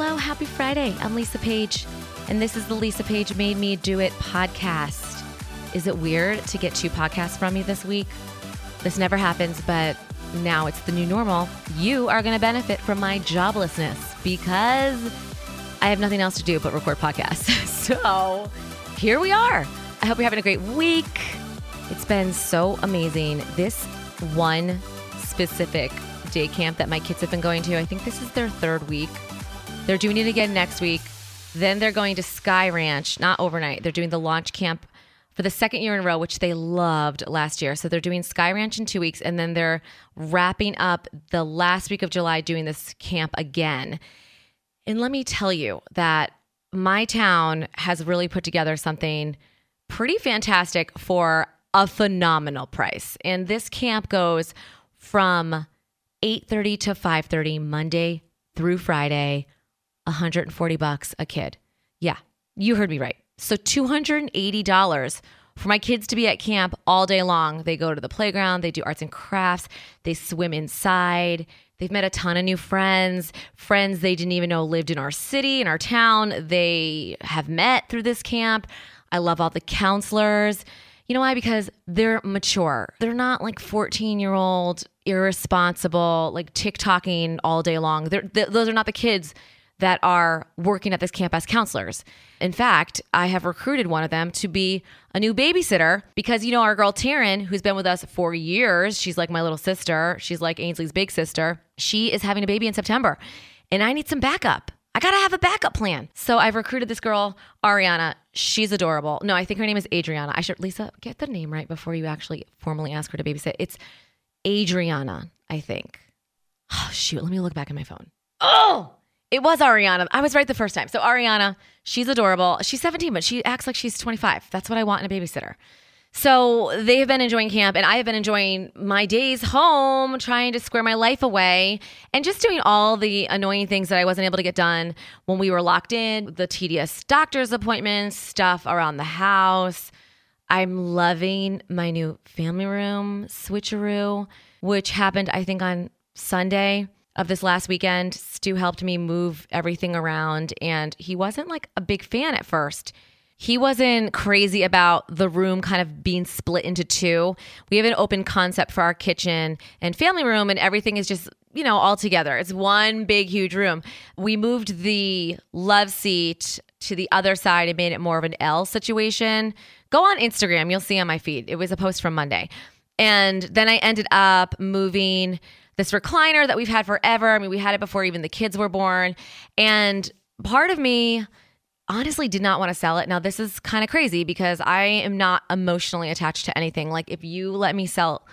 Hello, happy Friday. I'm Lisa Page, and this is the Lisa Page Made Me Do It podcast. Is it weird to get two podcasts from me this week? This never happens, but now it's the new normal. You are going to benefit from my joblessness because I have nothing else to do but record podcasts. so here we are. I hope you're having a great week. It's been so amazing. This one specific day camp that my kids have been going to, I think this is their third week. They're doing it again next week. Then they're going to Sky Ranch, not overnight. They're doing the launch camp for the second year in a row, which they loved last year. So they're doing Sky Ranch in two weeks, and then they're wrapping up the last week of July doing this camp again. And let me tell you that my town has really put together something pretty fantastic for a phenomenal price. And this camp goes from 8:30 to 5:30 Monday through Friday 140 bucks a kid. Yeah, you heard me right. So $280 for my kids to be at camp all day long. They go to the playground, they do arts and crafts, they swim inside. They've met a ton of new friends, friends they didn't even know lived in our city, in our town. They have met through this camp. I love all the counselors. You know why? Because they're mature. They're not like 14 year old, irresponsible, like TikToking all day long. They're, th- those are not the kids that are working at this camp as counselors. In fact, I have recruited one of them to be a new babysitter because, you know, our girl Taryn, who's been with us for years, she's like my little sister. She's like Ainsley's big sister. She is having a baby in September, and I need some backup. I gotta have a backup plan. So I've recruited this girl, Ariana. She's adorable. No, I think her name is Adriana. I should, Lisa, get the name right before you actually formally ask her to babysit. It's Adriana, I think. Oh, shoot. Let me look back at my phone. Oh, it was Ariana. I was right the first time. So Ariana, she's adorable. She's 17, but she acts like she's 25. That's what I want in a babysitter. So they have been enjoying camp, and I have been enjoying my days home, trying to square my life away, and just doing all the annoying things that I wasn't able to get done when we were locked in the tedious doctor's appointments, stuff around the house. I'm loving my new family room switcheroo, which happened, I think, on Sunday of this last weekend. Stu helped me move everything around, and he wasn't like a big fan at first. He wasn't crazy about the room kind of being split into two. We have an open concept for our kitchen and family room, and everything is just, you know, all together. It's one big, huge room. We moved the love seat to the other side and made it more of an L situation. Go on Instagram, you'll see on my feed. It was a post from Monday. And then I ended up moving this recliner that we've had forever. I mean, we had it before even the kids were born. And part of me, honestly did not want to sell it. Now, this is kind of crazy because I am not emotionally attached to anything. Like, if you let me sell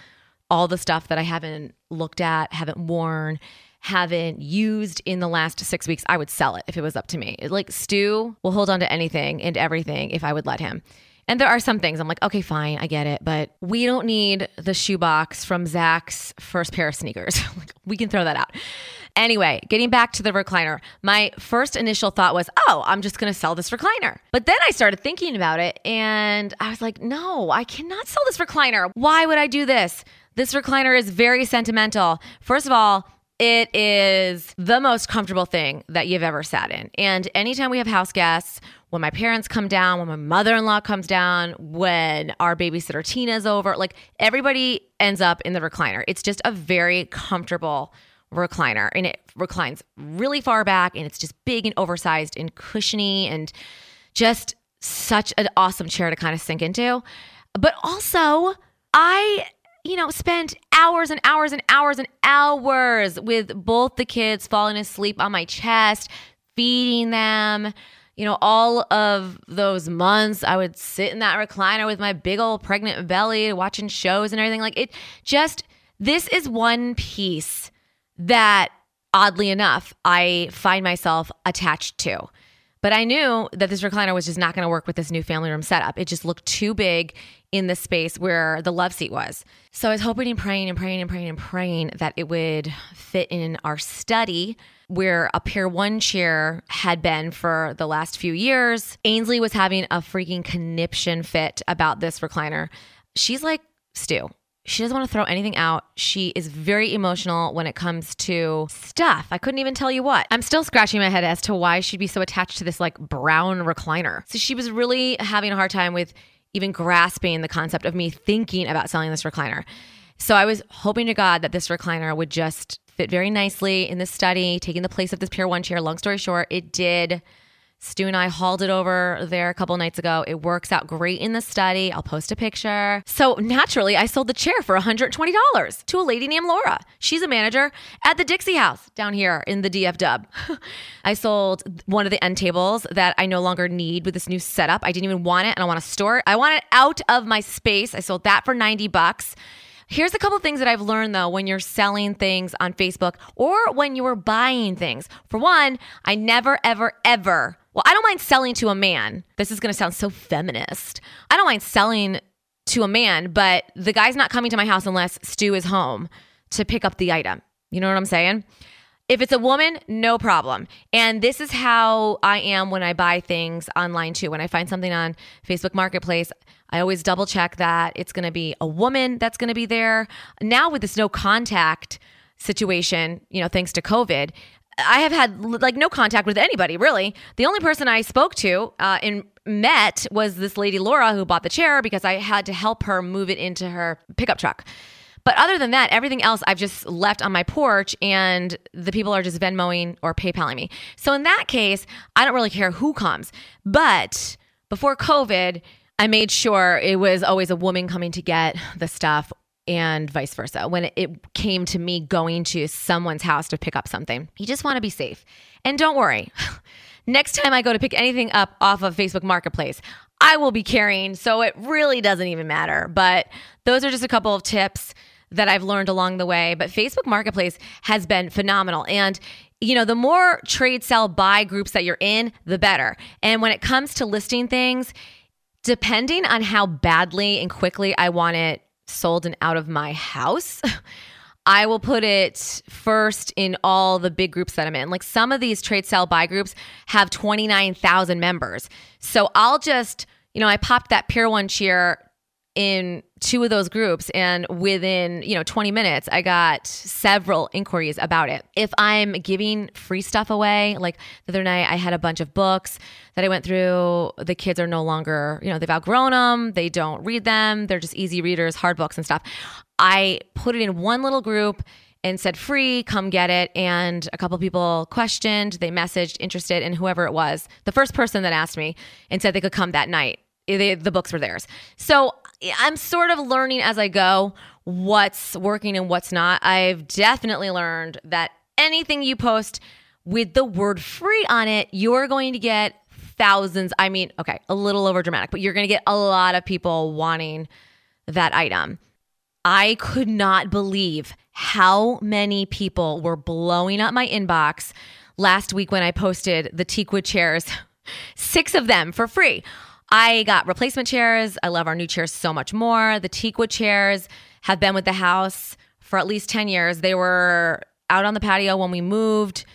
all the stuff that I haven't looked at, haven't worn, haven't used in the last six weeks, I would sell it if it was up to me. Like, Stu will hold on to anything and everything if I would let him. And there are some things I'm like, okay, fine, I get it, but we don't need the shoebox from Zach's first pair of sneakers. we can throw that out. Anyway, getting back to the recliner, my first initial thought was, oh, I'm just going to sell this recliner. But then I started thinking about it and I was like, no, I cannot sell this recliner. Why would I do this? This recliner is very sentimental. First of all, it is the most comfortable thing that you've ever sat in. And anytime we have house guests, when my parents come down, when my mother in law comes down, when our babysitter Tina's over, like everybody ends up in the recliner. It's just a very comfortable recliner and it reclines really far back and it's just big and oversized and cushiony and just such an awesome chair to kind of sink into. But also, I, you know, spent hours and hours and hours and hours with both the kids falling asleep on my chest, feeding them. You know, all of those months, I would sit in that recliner with my big old pregnant belly, watching shows and everything. Like it just, this is one piece that oddly enough, I find myself attached to. But I knew that this recliner was just not going to work with this new family room setup. It just looked too big in the space where the love seat was. So I was hoping and praying and praying and praying and praying that it would fit in our study where a Pier 1 chair had been for the last few years. Ainsley was having a freaking conniption fit about this recliner. She's like, Stu, she doesn't want to throw anything out. She is very emotional when it comes to stuff. I couldn't even tell you what. I'm still scratching my head as to why she'd be so attached to this like brown recliner. So she was really having a hard time with even grasping the concept of me thinking about selling this recliner. So I was hoping to God that this recliner would just fit very nicely in the study, taking the place of this Pier 1 chair. Long story short, it did. Stu and I hauled it over there a couple nights ago. It works out great in the study. I'll post a picture. So naturally, I sold the chair for $120 to a lady named Laura. She's a manager at the Dixie House down here in the DF Dub. I sold one of the end tables that I no longer need with this new setup. I didn't even want it and I want to store it. I want it out of my space. I sold that for 90 bucks. Here's a couple things that I've learned though when you're selling things on Facebook or when you're buying things. For one, I never, ever, ever, well, I don't mind selling to a man. This is to sound so feminist. I don't mind selling to a man, but the guy's not coming to my house unless Stu is home to pick up the item. You know what I'm saying? If it's a woman, no problem. And this is how I am when I buy things online too. When I find something on Facebook Marketplace, I always double check that it's going to be a woman that's going to be there. Now, with this no contact situation, you know, thanks to COVID, I have had like no contact with anybody really. The only person I spoke to uh, and met was this lady Laura who bought the chair because I had to help her move it into her pickup truck. But other than that, everything else I've just left on my porch and the people are just Venmoing or PayPaling me. So in that case, I don't really care who comes. But before COVID, I made sure it was always a woman coming to get the stuff and vice versa. When it came to me going to someone's house to pick up something, you just want to be safe. And don't worry, next time I go to pick anything up off of Facebook Marketplace, I will be carrying, so it really doesn't even matter. But those are just a couple of tips that I've learned along the way. But Facebook Marketplace has been phenomenal. And you know, the more trade sell buy groups that you're in, the better. And when it comes to listing things, depending on how badly and quickly I want it sold and out of my house, I will put it first in all the big groups that I'm in. Like some of these trade sell buy groups have 29,000 members. So I'll just, you know, I popped that Pier 1 chair in two of those groups and within you know 20 minutes i got several inquiries about it. If i'm giving free stuff away like the other night i had a bunch of books that i went through the kids are no longer you know they've outgrown them they don't read them they're just easy readers hard books and stuff. I put it in one little group and said free come get it and a couple people questioned they messaged interested and whoever it was. The first person that asked me and said they could come that night eh, they, the books were theirs. So I'm sort of learning as I go what's working and what's not. I've definitely learned that anything you post with the word free on it, you're going to get thousands. I mean, okay, a little over dramatic, but you're going to get a lot of people wanting that item. I could not believe how many people were blowing up my inbox last week when I posted the Teakwood chairs, six of them for free. I got replacement chairs. I love our new chairs so much more. The Teakwood chairs have been with the house for at least 10 years. They were out on the patio when we moved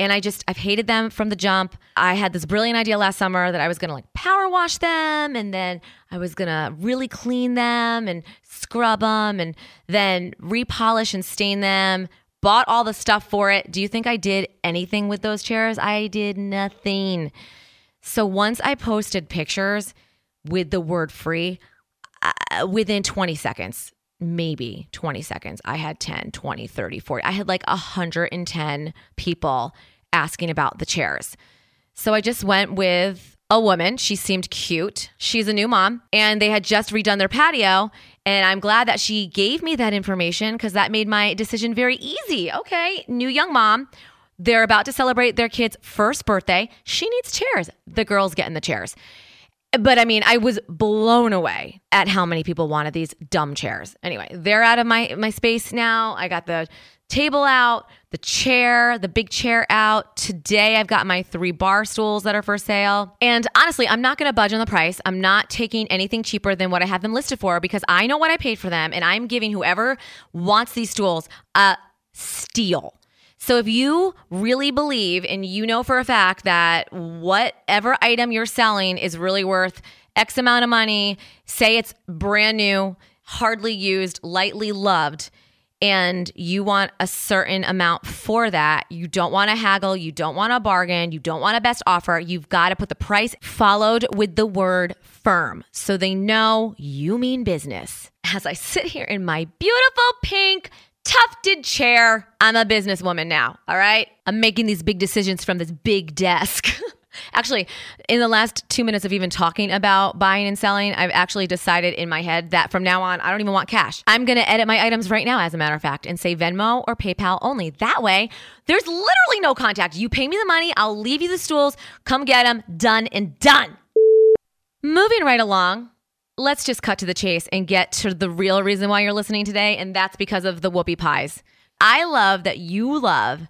and I just I've hated them from the jump. I had this brilliant idea last summer that I was going to like power wash them and then I was going to really clean them and scrub them and then repolish and stain them. Bought all the stuff for it. Do you think I did anything with those chairs? I did nothing. So once I posted pictures with the word free, uh, within 20 seconds, maybe 20 seconds, I had 10, 20, 30, 40. I had like 110 people asking about the chairs. So I just went with a woman. She seemed cute. She's a new mom, and they had just redone their patio. And I'm glad that she gave me that information because that made my decision very easy. Okay, new young mom they're about to celebrate their kid's first birthday. She needs chairs. The girls get in the chairs. But I mean, I was blown away at how many people wanted these dumb chairs. Anyway, they're out of my my space now. I got the table out, the chair, the big chair out. Today I've got my three bar stools that are for sale. And honestly, I'm not going to budge on the price. I'm not taking anything cheaper than what I have them listed for because I know what I paid for them and I'm giving whoever wants these stools a steal. So if you really believe and you know for a fact that whatever item you're selling is really worth X amount of money, say it's brand new, hardly used, lightly loved, and you want a certain amount for that, you don't want to haggle, you don't want a bargain, you don't want a best offer, you've got to put the price followed with the word firm so they know you mean business. As I sit here in my beautiful pink tufted chair, I'm a businesswoman now, all right? I'm making these big decisions from this big desk. Actually, in the last two minutes of even talking about buying and selling, I've actually decided in my head that from now on, I don't even want cash. I'm going to edit my items right now, as a matter of fact, and say Venmo or PayPal only. That way, there's literally no contact. You pay me the money, I'll leave you the stools, come get them, done and done. Moving right along, let's just cut to the chase and get to the real reason why you're listening today, and that's because of the whoopie pies. I love that you love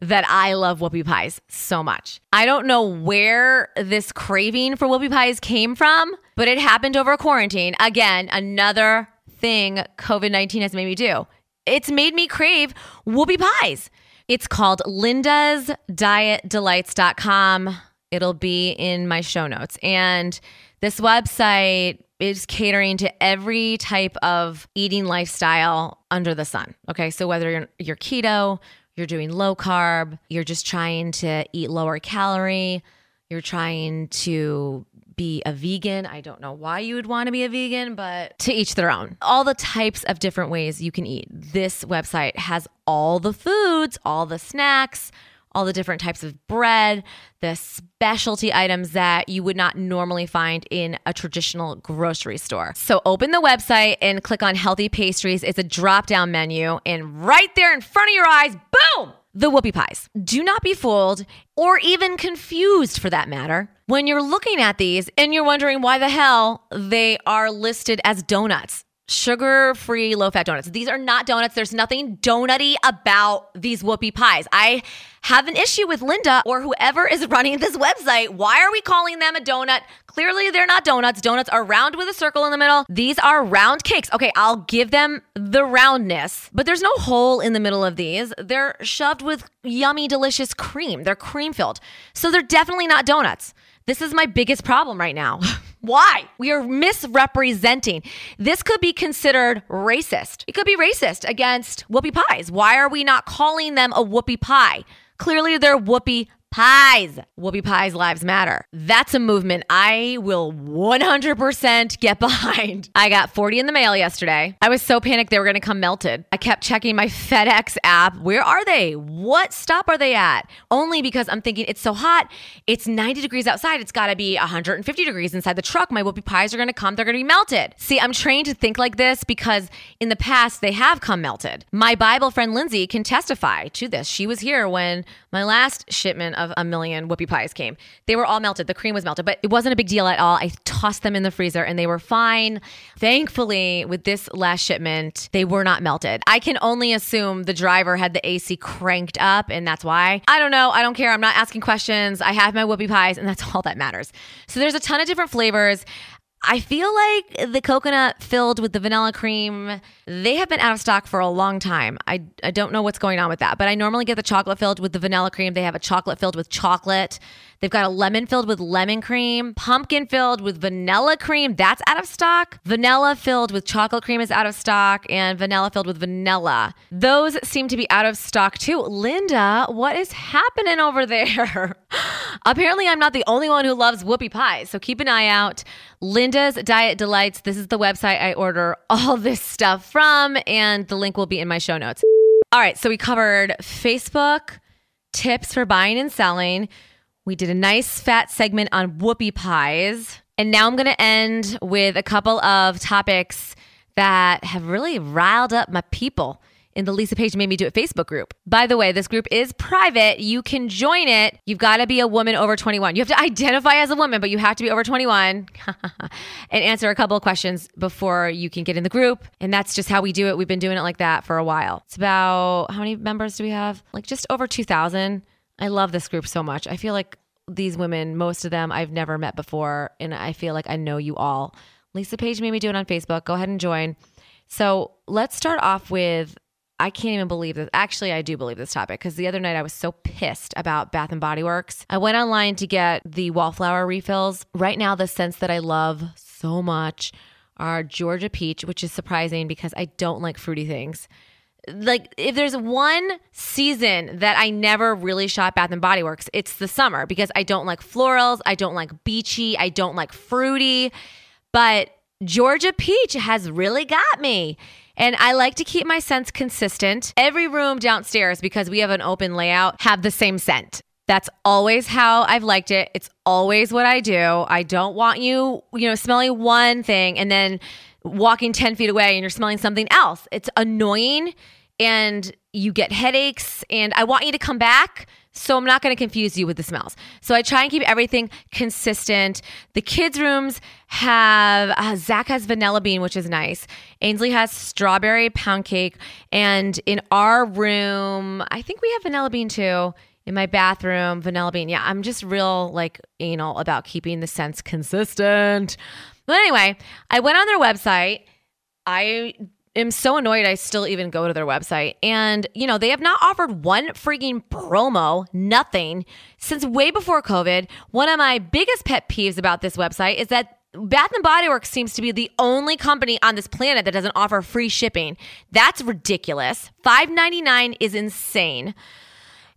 that I love whoopie pies so much. I don't know where this craving for whoopie pies came from, but it happened over quarantine. Again, another thing COVID 19 has made me do. It's made me crave whoopie pies. It's called Linda's Diet Delights.com. It'll be in my show notes. And this website is catering to every type of eating lifestyle under the sun. Okay. So whether you're, you're keto, you're doing low carb, you're just trying to eat lower calorie, you're trying to be a vegan. I don't know why you would want to be a vegan, but to each their own. All the types of different ways you can eat. This website has all the foods, all the snacks, all the different types of bread, the specialty items that you would not normally find in a traditional grocery store. So open the website and click on healthy pastries. It's a drop down menu, and right there in front of your eyes, boom! The whoopie pies. Do not be fooled or even confused for that matter when you're looking at these and you're wondering why the hell they are listed as donuts sugar free low fat donuts. These are not donuts. There's nothing donutty about these whoopie pies. I have an issue with Linda or whoever is running this website. Why are we calling them a donut? Clearly, they're not donuts. Donuts are round with a circle in the middle. These are round cakes. Okay, I'll give them the roundness, but there's no hole in the middle of these. They're shoved with yummy, delicious cream. They're cream filled. So they're definitely not donuts. This is my biggest problem right now. Why? We are misrepresenting. This could be considered racist. It could be racist against whoopie pies. Why are we not calling them a whoopie pie? Clearly, they're whoopie pies. Whoopie pies lives matter. That's a movement I will 100% get behind. I got 40 in the mail yesterday. I was so panicked they were going to come melted. I kept checking my FedEx app. Where are they? What stop are they at? Only because I'm thinking it's so hot. It's 90 degrees outside. It's got to be 150 degrees inside the truck. My whoopie pies are going to come. They're going to be melted. See, I'm trained to think like this because in the past they have come melted. My Bible friend Lindsay can testify to this. She was here when my last shipment of of a million whoopie pies came. They were all melted. The cream was melted, but it wasn't a big deal at all. I tossed them in the freezer and they were fine. Thankfully, with this last shipment, they were not melted. I can only assume the driver had the AC cranked up and that's why. I don't know. I don't care. I'm not asking questions. I have my whoopie pies and that's all that matters. So there's a ton of different flavors. I feel like the coconut filled with the vanilla cream, they have been out of stock for a long time. I, I don't know what's going on with that, but I normally get the chocolate filled with the vanilla cream. They have a chocolate filled with chocolate. They've got a lemon filled with lemon cream, pumpkin filled with vanilla cream. That's out of stock. Vanilla filled with chocolate cream is out of stock, and vanilla filled with vanilla. Those seem to be out of stock too. Linda, what is happening over there? Apparently, I'm not the only one who loves whoopie pies, so keep an eye out. Linda's Diet Delights. This is the website I order all this stuff from, and the link will be in my show notes. All right, so we covered Facebook tips for buying and selling. We did a nice fat segment on whoopie pies. And now I'm going to end with a couple of topics that have really riled up my people in the Lisa Page Made Me Do It Facebook group. By the way, this group is private. You can join it. You've got to be a woman over 21. You have to identify as a woman, but you have to be over 21 and answer a couple of questions before you can get in the group. And that's just how we do it. We've been doing it like that for a while. It's about how many members do we have? Like just over 2,000. I love this group so much. I feel like these women, most of them I've never met before, and I feel like I know you all. Lisa Page made me do it on Facebook. Go ahead and join. So let's start off with I can't even believe this. Actually, I do believe this topic because the other night I was so pissed about Bath and Body Works. I went online to get the wallflower refills. Right now, the scents that I love so much are Georgia peach, which is surprising because I don't like fruity things. Like if there's one season that I never really shop Bath and Body Works, it's the summer because I don't like florals, I don't like beachy, I don't like fruity. But Georgia peach has really got me. And I like to keep my scents consistent. Every room downstairs, because we have an open layout, have the same scent. That's always how I've liked it. It's always what I do. I don't want you, you know, smelling one thing and then walking 10 feet away and you're smelling something else. It's annoying and you get headaches. And I want you to come back. So I'm not going to confuse you with the smells. So I try and keep everything consistent. The kids' rooms have uh, Zach has vanilla bean, which is nice. Ainsley has strawberry pound cake, and in our room, I think we have vanilla bean too in my bathroom, vanilla bean. Yeah, I'm just real like anal about keeping the scents consistent. But anyway, I went on their website. I am so annoyed I still even go to their website. And, you know, they have not offered one freaking promo, nothing, since way before COVID. One of my biggest pet peeves about this website is that Bath and Body Works seems to be the only company on this planet that doesn't offer free shipping. That's ridiculous. $5.99 is insane.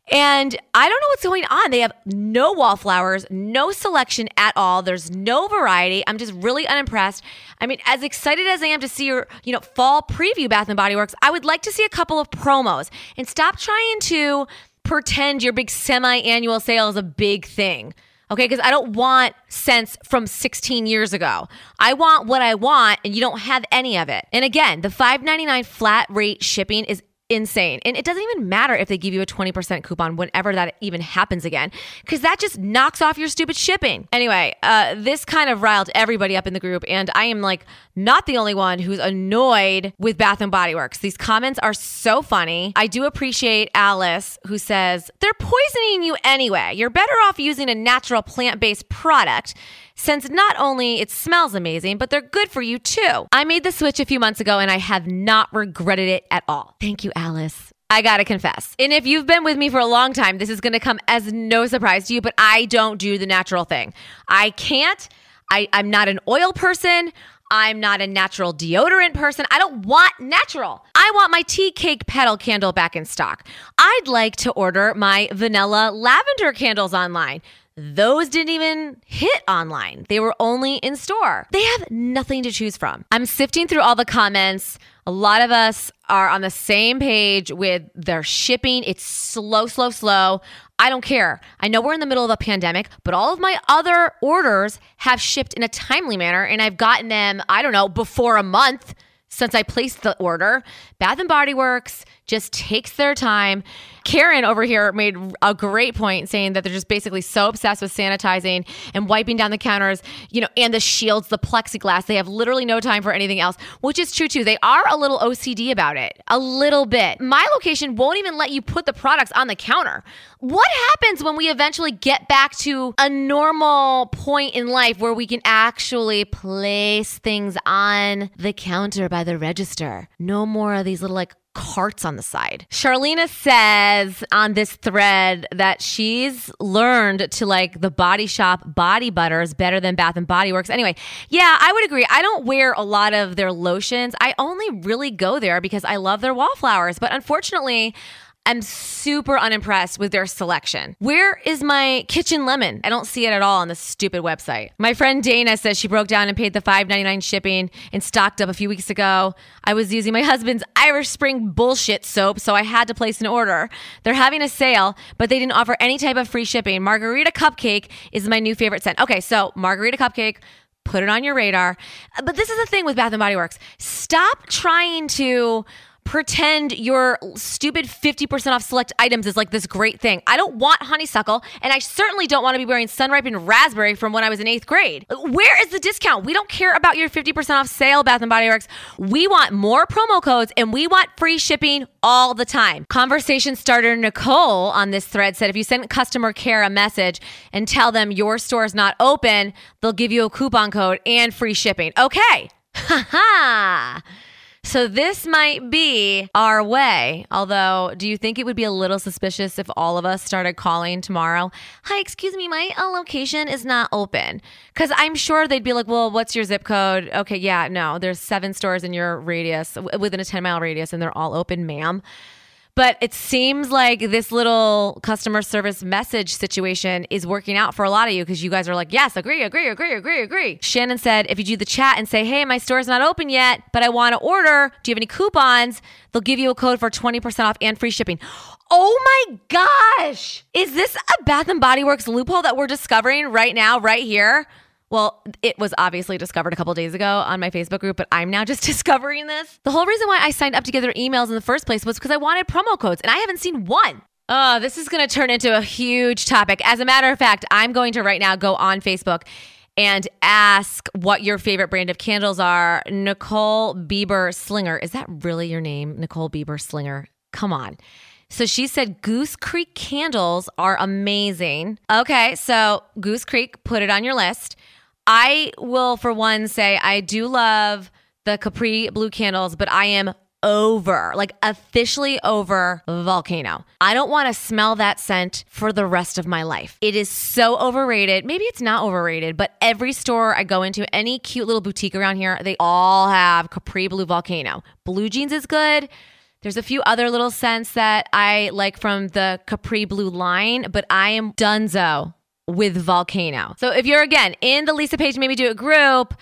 And I don't know what's going on. They have no wallflowers, no selection at all. There's no variety. I'm just really unimpressed. I mean, as excited as I am to see your, you know, fall preview Bath and Body Works, I would like to see a couple of promos and stop trying to pretend your big semi-annual sale is a big thing. Okay, because I don't want scents from 16 years ago. I want what I want, and you don't have any of it. And again, the $5.99 flat rate shipping is insane. And it doesn't even matter if they give you a 20% coupon whenever that even happens again, because that just knocks off your stupid shipping. Anyway, uh, this kind of riled everybody up in the group. And I am like not the only one who's annoyed with Bath and Body Works. These comments are so funny. I do appreciate Alice who says, they're poisoning you anyway. You're better off using a natural plant based product since not only it smells amazing, but they're good for you too. I made the switch a few months ago and I have not regretted it at all. Thank you, Alice. I gotta confess. And if you've been with me for a long time, this is gonna come as no surprise to you, but I don't do the natural thing. I can't. I, I'm not an oil person. I'm not a natural deodorant person. I don't want natural. I want my tea cake petal candle back in stock. I'd like to order my vanilla lavender candles online. Those didn't even hit online. They were only in store. They have nothing to choose from. I'm sifting through all the comments. A lot of us are on the same page with their shipping. It's slow, slow, slow. I don't care. I know we're in the middle of a pandemic, but all of my other orders have shipped in a timely manner and I've gotten them, I don't know, before a month since I placed the order. Bath and Body Works just takes their time. Karen over here made a great point saying that they're just basically so obsessed with sanitizing and wiping down the counters, you know, and the shields, the plexiglass. They have literally no time for anything else, which is true too. They are a little OCD about it, a little bit. My location won't even let you put the products on the counter. What happens when we eventually get back to a normal point in life where we can actually place things on the counter by the register? No more of these little like carts on the side. Charlena says on this thread that she's learned to like the body shop body butters better than Bath and Body Works. Anyway, yeah, I would agree. I don't wear a lot of their lotions. I only really go there because I love their wallflowers. But unfortunately, I'm super unimpressed with their selection. Where is my kitchen lemon? I don't see it at all on this stupid website. My friend Dana says she broke down and paid the $5.99 shipping and stocked up a few weeks ago. I was using my husband's Irish Spring bullshit soap, so I had to place an order. They're having a sale, but they didn't offer any type of free shipping. Margarita cupcake is my new favorite scent. Okay, so margarita cupcake put it on your radar. But this is the thing with Bath and Body Works. Stop trying to pretend your stupid 50% off select items is like this great thing. I don't want honeysuckle, and I certainly don't want to be wearing sun ripened raspberry from when I was in eighth grade. Where is the discount? We don't care about your 50% off sale, Bath and Body Works. We want more promo codes and we want free shipping all the time. Conversation starter Nicole on this thread said if you send customer care a message and tell them your store is not open, they'll give you a coupon code and free shipping. Okay. Ha ha. So this might be our way. Although, do you think it would be a little suspicious if all of us started calling tomorrow? Hi, excuse me, my uh, location is not open. Because I'm sure they'd be like, well, what's your zip code? Okay, yeah, no, there's seven stores in your radius, within a 10 mile radius, and they're all open, ma'am. But it seems like this little customer service message situation is working out for a lot of you because you guys are like, yes, agree, agree, agree, agree, agree. Shannon said, if you do the chat and say, hey, my store's not open yet, but I want to order, do you have any coupons? They'll give you a code for 20% off and free shipping. Oh my gosh. Is this a Bath and Body Works loophole that we're discovering right now, right here? Well, it was obviously discovered a couple days ago on my Facebook group, but I'm now just discovering this. The whole reason why I signed up to get their emails in the first place was because I wanted promo codes, and I haven't seen one. Oh, this is going to turn into a huge topic. As a matter of fact, I'm going to right now go on Facebook and ask what your favorite brand of candles are. Nicole Bieber Slinger. Is that really your name? Nicole Bieber Slinger. Come on. So she said Goose Creek candles are amazing. Okay, so Goose Creek, put it on your list. I will, for one, say I do love the Capri blue candles, but I am over, like officially over volcano. I don't want to smell that scent for the rest of my life. It is so overrated. Maybe it's not overrated, but every store I go into, any cute little boutique around here, they all have Capri Blue Volcano. Blue Jeans is good. There's a few other little scents that I like from the Capri Blue line, but I am donezo with Volcano. So if you're again in the Lisa Page Made Me Do It group,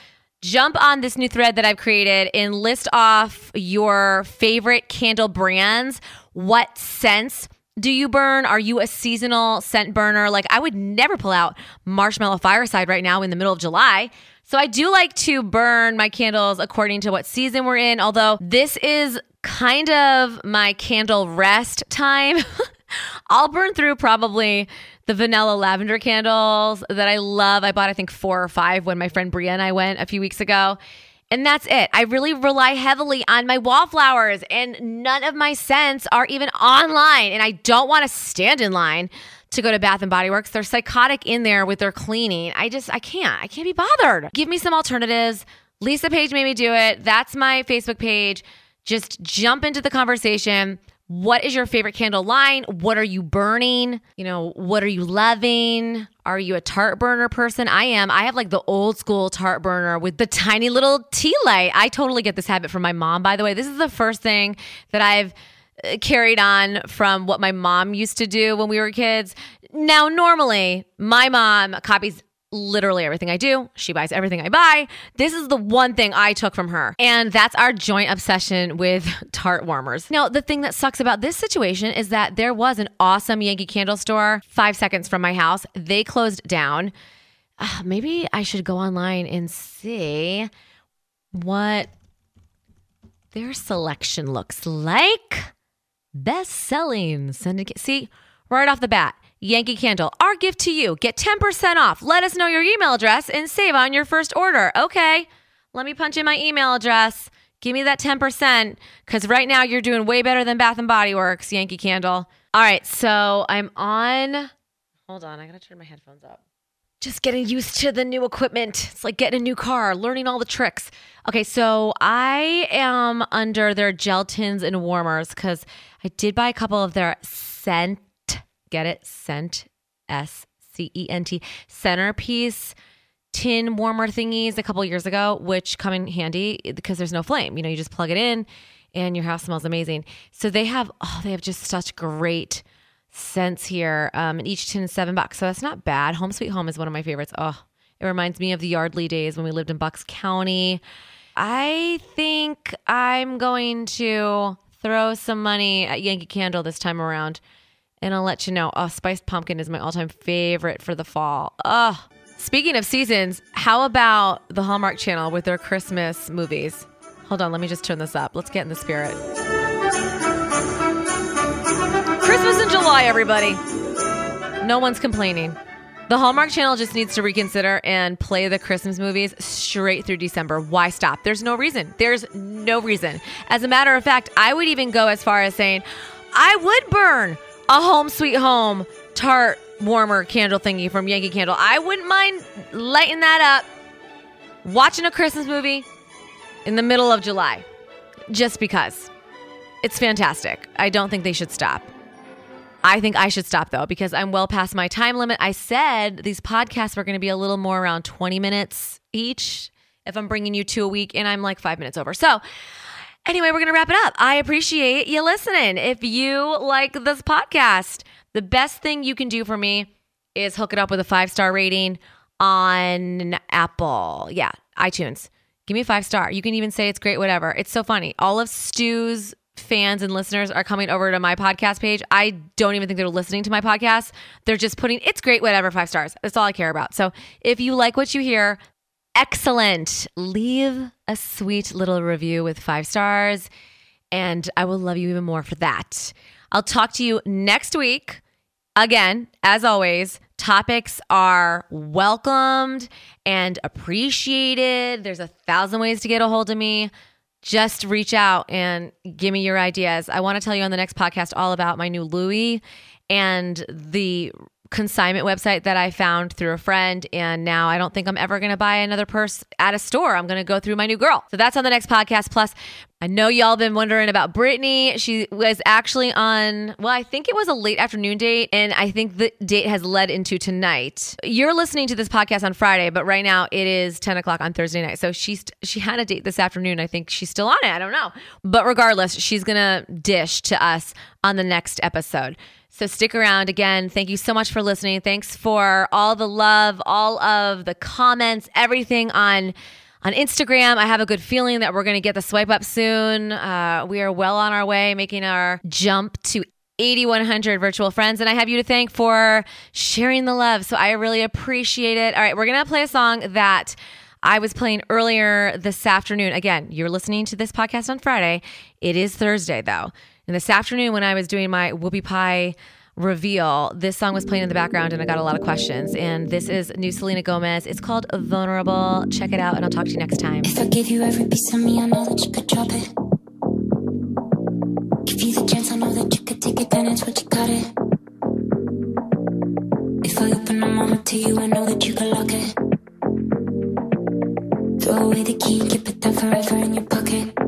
jump on this new thread that I've created and list off your favorite candle brands. What scents do you burn? Are you a seasonal scent burner? Like I would never pull out Marshmallow Fireside right now in the middle of July. So I do like to burn my candles according to what season we're in, although this is kind of my candle rest time. I'll burn through probably the vanilla lavender candles that I love. I bought, I think, four or five when my friend Bria and I went a few weeks ago. And that's it. I really rely heavily on my wallflowers, and none of my scents are even online. And I don't want to stand in line to go to Bath and Body Works. They're psychotic in there with their cleaning. I just, I can't. I can't be bothered. Give me some alternatives. Lisa Page made me do it. That's my Facebook page. Just jump into the conversation. What is your favorite candle line? What are you burning? You know, what are you loving? Are you a tart burner person? I am. I have like the old school tart burner with the tiny little tea light. I totally get this habit from my mom, by the way. This is the first thing that I've uh, carried on from what my mom used to do when we were kids. Now, normally, my mom copies literally everything I do. She buys everything I buy. This is the one thing I took from her. And that's our joint obsession with tart warmers. Now, the thing that sucks about this situation is that there was an awesome Yankee candle store five seconds from my house. They closed down. Uh, maybe I should go online and see what their selection looks like. Best selling syndicate. See, right off the bat, Yankee Candle, our gift to you. Get 10% off. Let us know your email address and save on your first order. Okay, let me punch in my email address. Give me that 10% because right now you're doing way better than Bath and Body Works, Yankee Candle. All right, so I'm on. Hold on, I gotta turn my headphones up. Just getting used to the new equipment. It's like getting a new car, learning all the tricks. Okay, so I am under their gel tins and warmers because I did buy a couple of their scent get it? Scent, S C E N T, centerpiece tin warmer thingies a couple years ago, which come in handy because there's no flame. You know, you just plug it in and your house smells amazing. So they have, oh, they have just such great scents here. Um, and each tin is seven bucks. So that's not bad. Home Sweet Home is one of my favorites. Oh, it reminds me of the Yardley days when we lived in Bucks County. I think I'm going to throw some money at Yankee Candle this time around and I'll let you know. Oh, spiced pumpkin is my all-time favorite for the fall. Oh, speaking of seasons, how about the Hallmark Channel with their Christmas movies? Hold on, let me just turn this up. Let's get in the spirit. Christmas in July, everybody. No one's complaining. The Hallmark Channel just needs to reconsider and play the Christmas movies straight through December. Why stop? There's no reason. There's no reason. As a matter of fact, I would even go as far as saying, I would burn a home sweet home tart warmer candle thingy from Yankee Candle. I wouldn't mind lighting that up, watching a Christmas movie in the middle of July. just because. It's fantastic. I don't think they should stop. I think I should stop though because I'm well past my time limit. I said these podcasts were going to be a little more around 20 minutes each if I'm bringing you two a week, and I'm like five minutes over. So, anyway, we're going to wrap it up. I appreciate you listening. If you like this podcast, the best thing you can do for me is hook it up with a five star rating on Apple. Yeah, iTunes. Give me a five star. You can even say it's great, whatever. It's so funny. All of Stu's fans and listeners are coming over to my podcast page. I don't even think they're listening to my podcast. They're just putting it's great, whatever, five stars. That's all I care about. So if you like what you hear, excellent. Leave a sweet little review with five stars, and I will love you even more for that. I'll talk to you next week. Again, as always, topics are welcomed and appreciated. There's a thousand ways to get a hold of me just reach out and give me your ideas. I want to tell you on the next podcast all about my new Louis and the consignment website that I found through a friend. And now I don't think I'm ever going to buy another purse at a store. I'm going to go through my new girl. So that's on the next podcast. Plus, I know y'all been wondering about Brittany. She was actually on, well, I think it was a late afternoon date. And I think the date has led into tonight. You're listening to this podcast on Friday, but right now it is 10 o'clock on Thursday night. So she's, she had a date this afternoon. I think she's still on it. I don't know. But regardless, she's to dish to us on the next episode. So stick around again. Thank you so much for listening. Thanks for all the love, all of the comments, everything on on Instagram. I have a good feeling that we're going to get the swipe up soon. Uh, we are well on our way, making our jump to 8,100 virtual friends. And I have you to thank for sharing the love. So I really appreciate it. All right, we're going to play a song that I was playing earlier this afternoon. Again, you're listening to this podcast on Friday. It is Thursday, though. And this afternoon, when I was doing my whoopie pie reveal, this song was playing in the background and I got a lot of questions. And this is new Selena Gomez. It's called Vulnerable. Check it out and I'll talk to you next time. If I gave you every piece of me, I know that you could drop it. Give you the chance, I know that you could take advantage, but you got it. If I open my moment to you, I know that you could lock it. Throw away the key, keep it there forever in your pocket.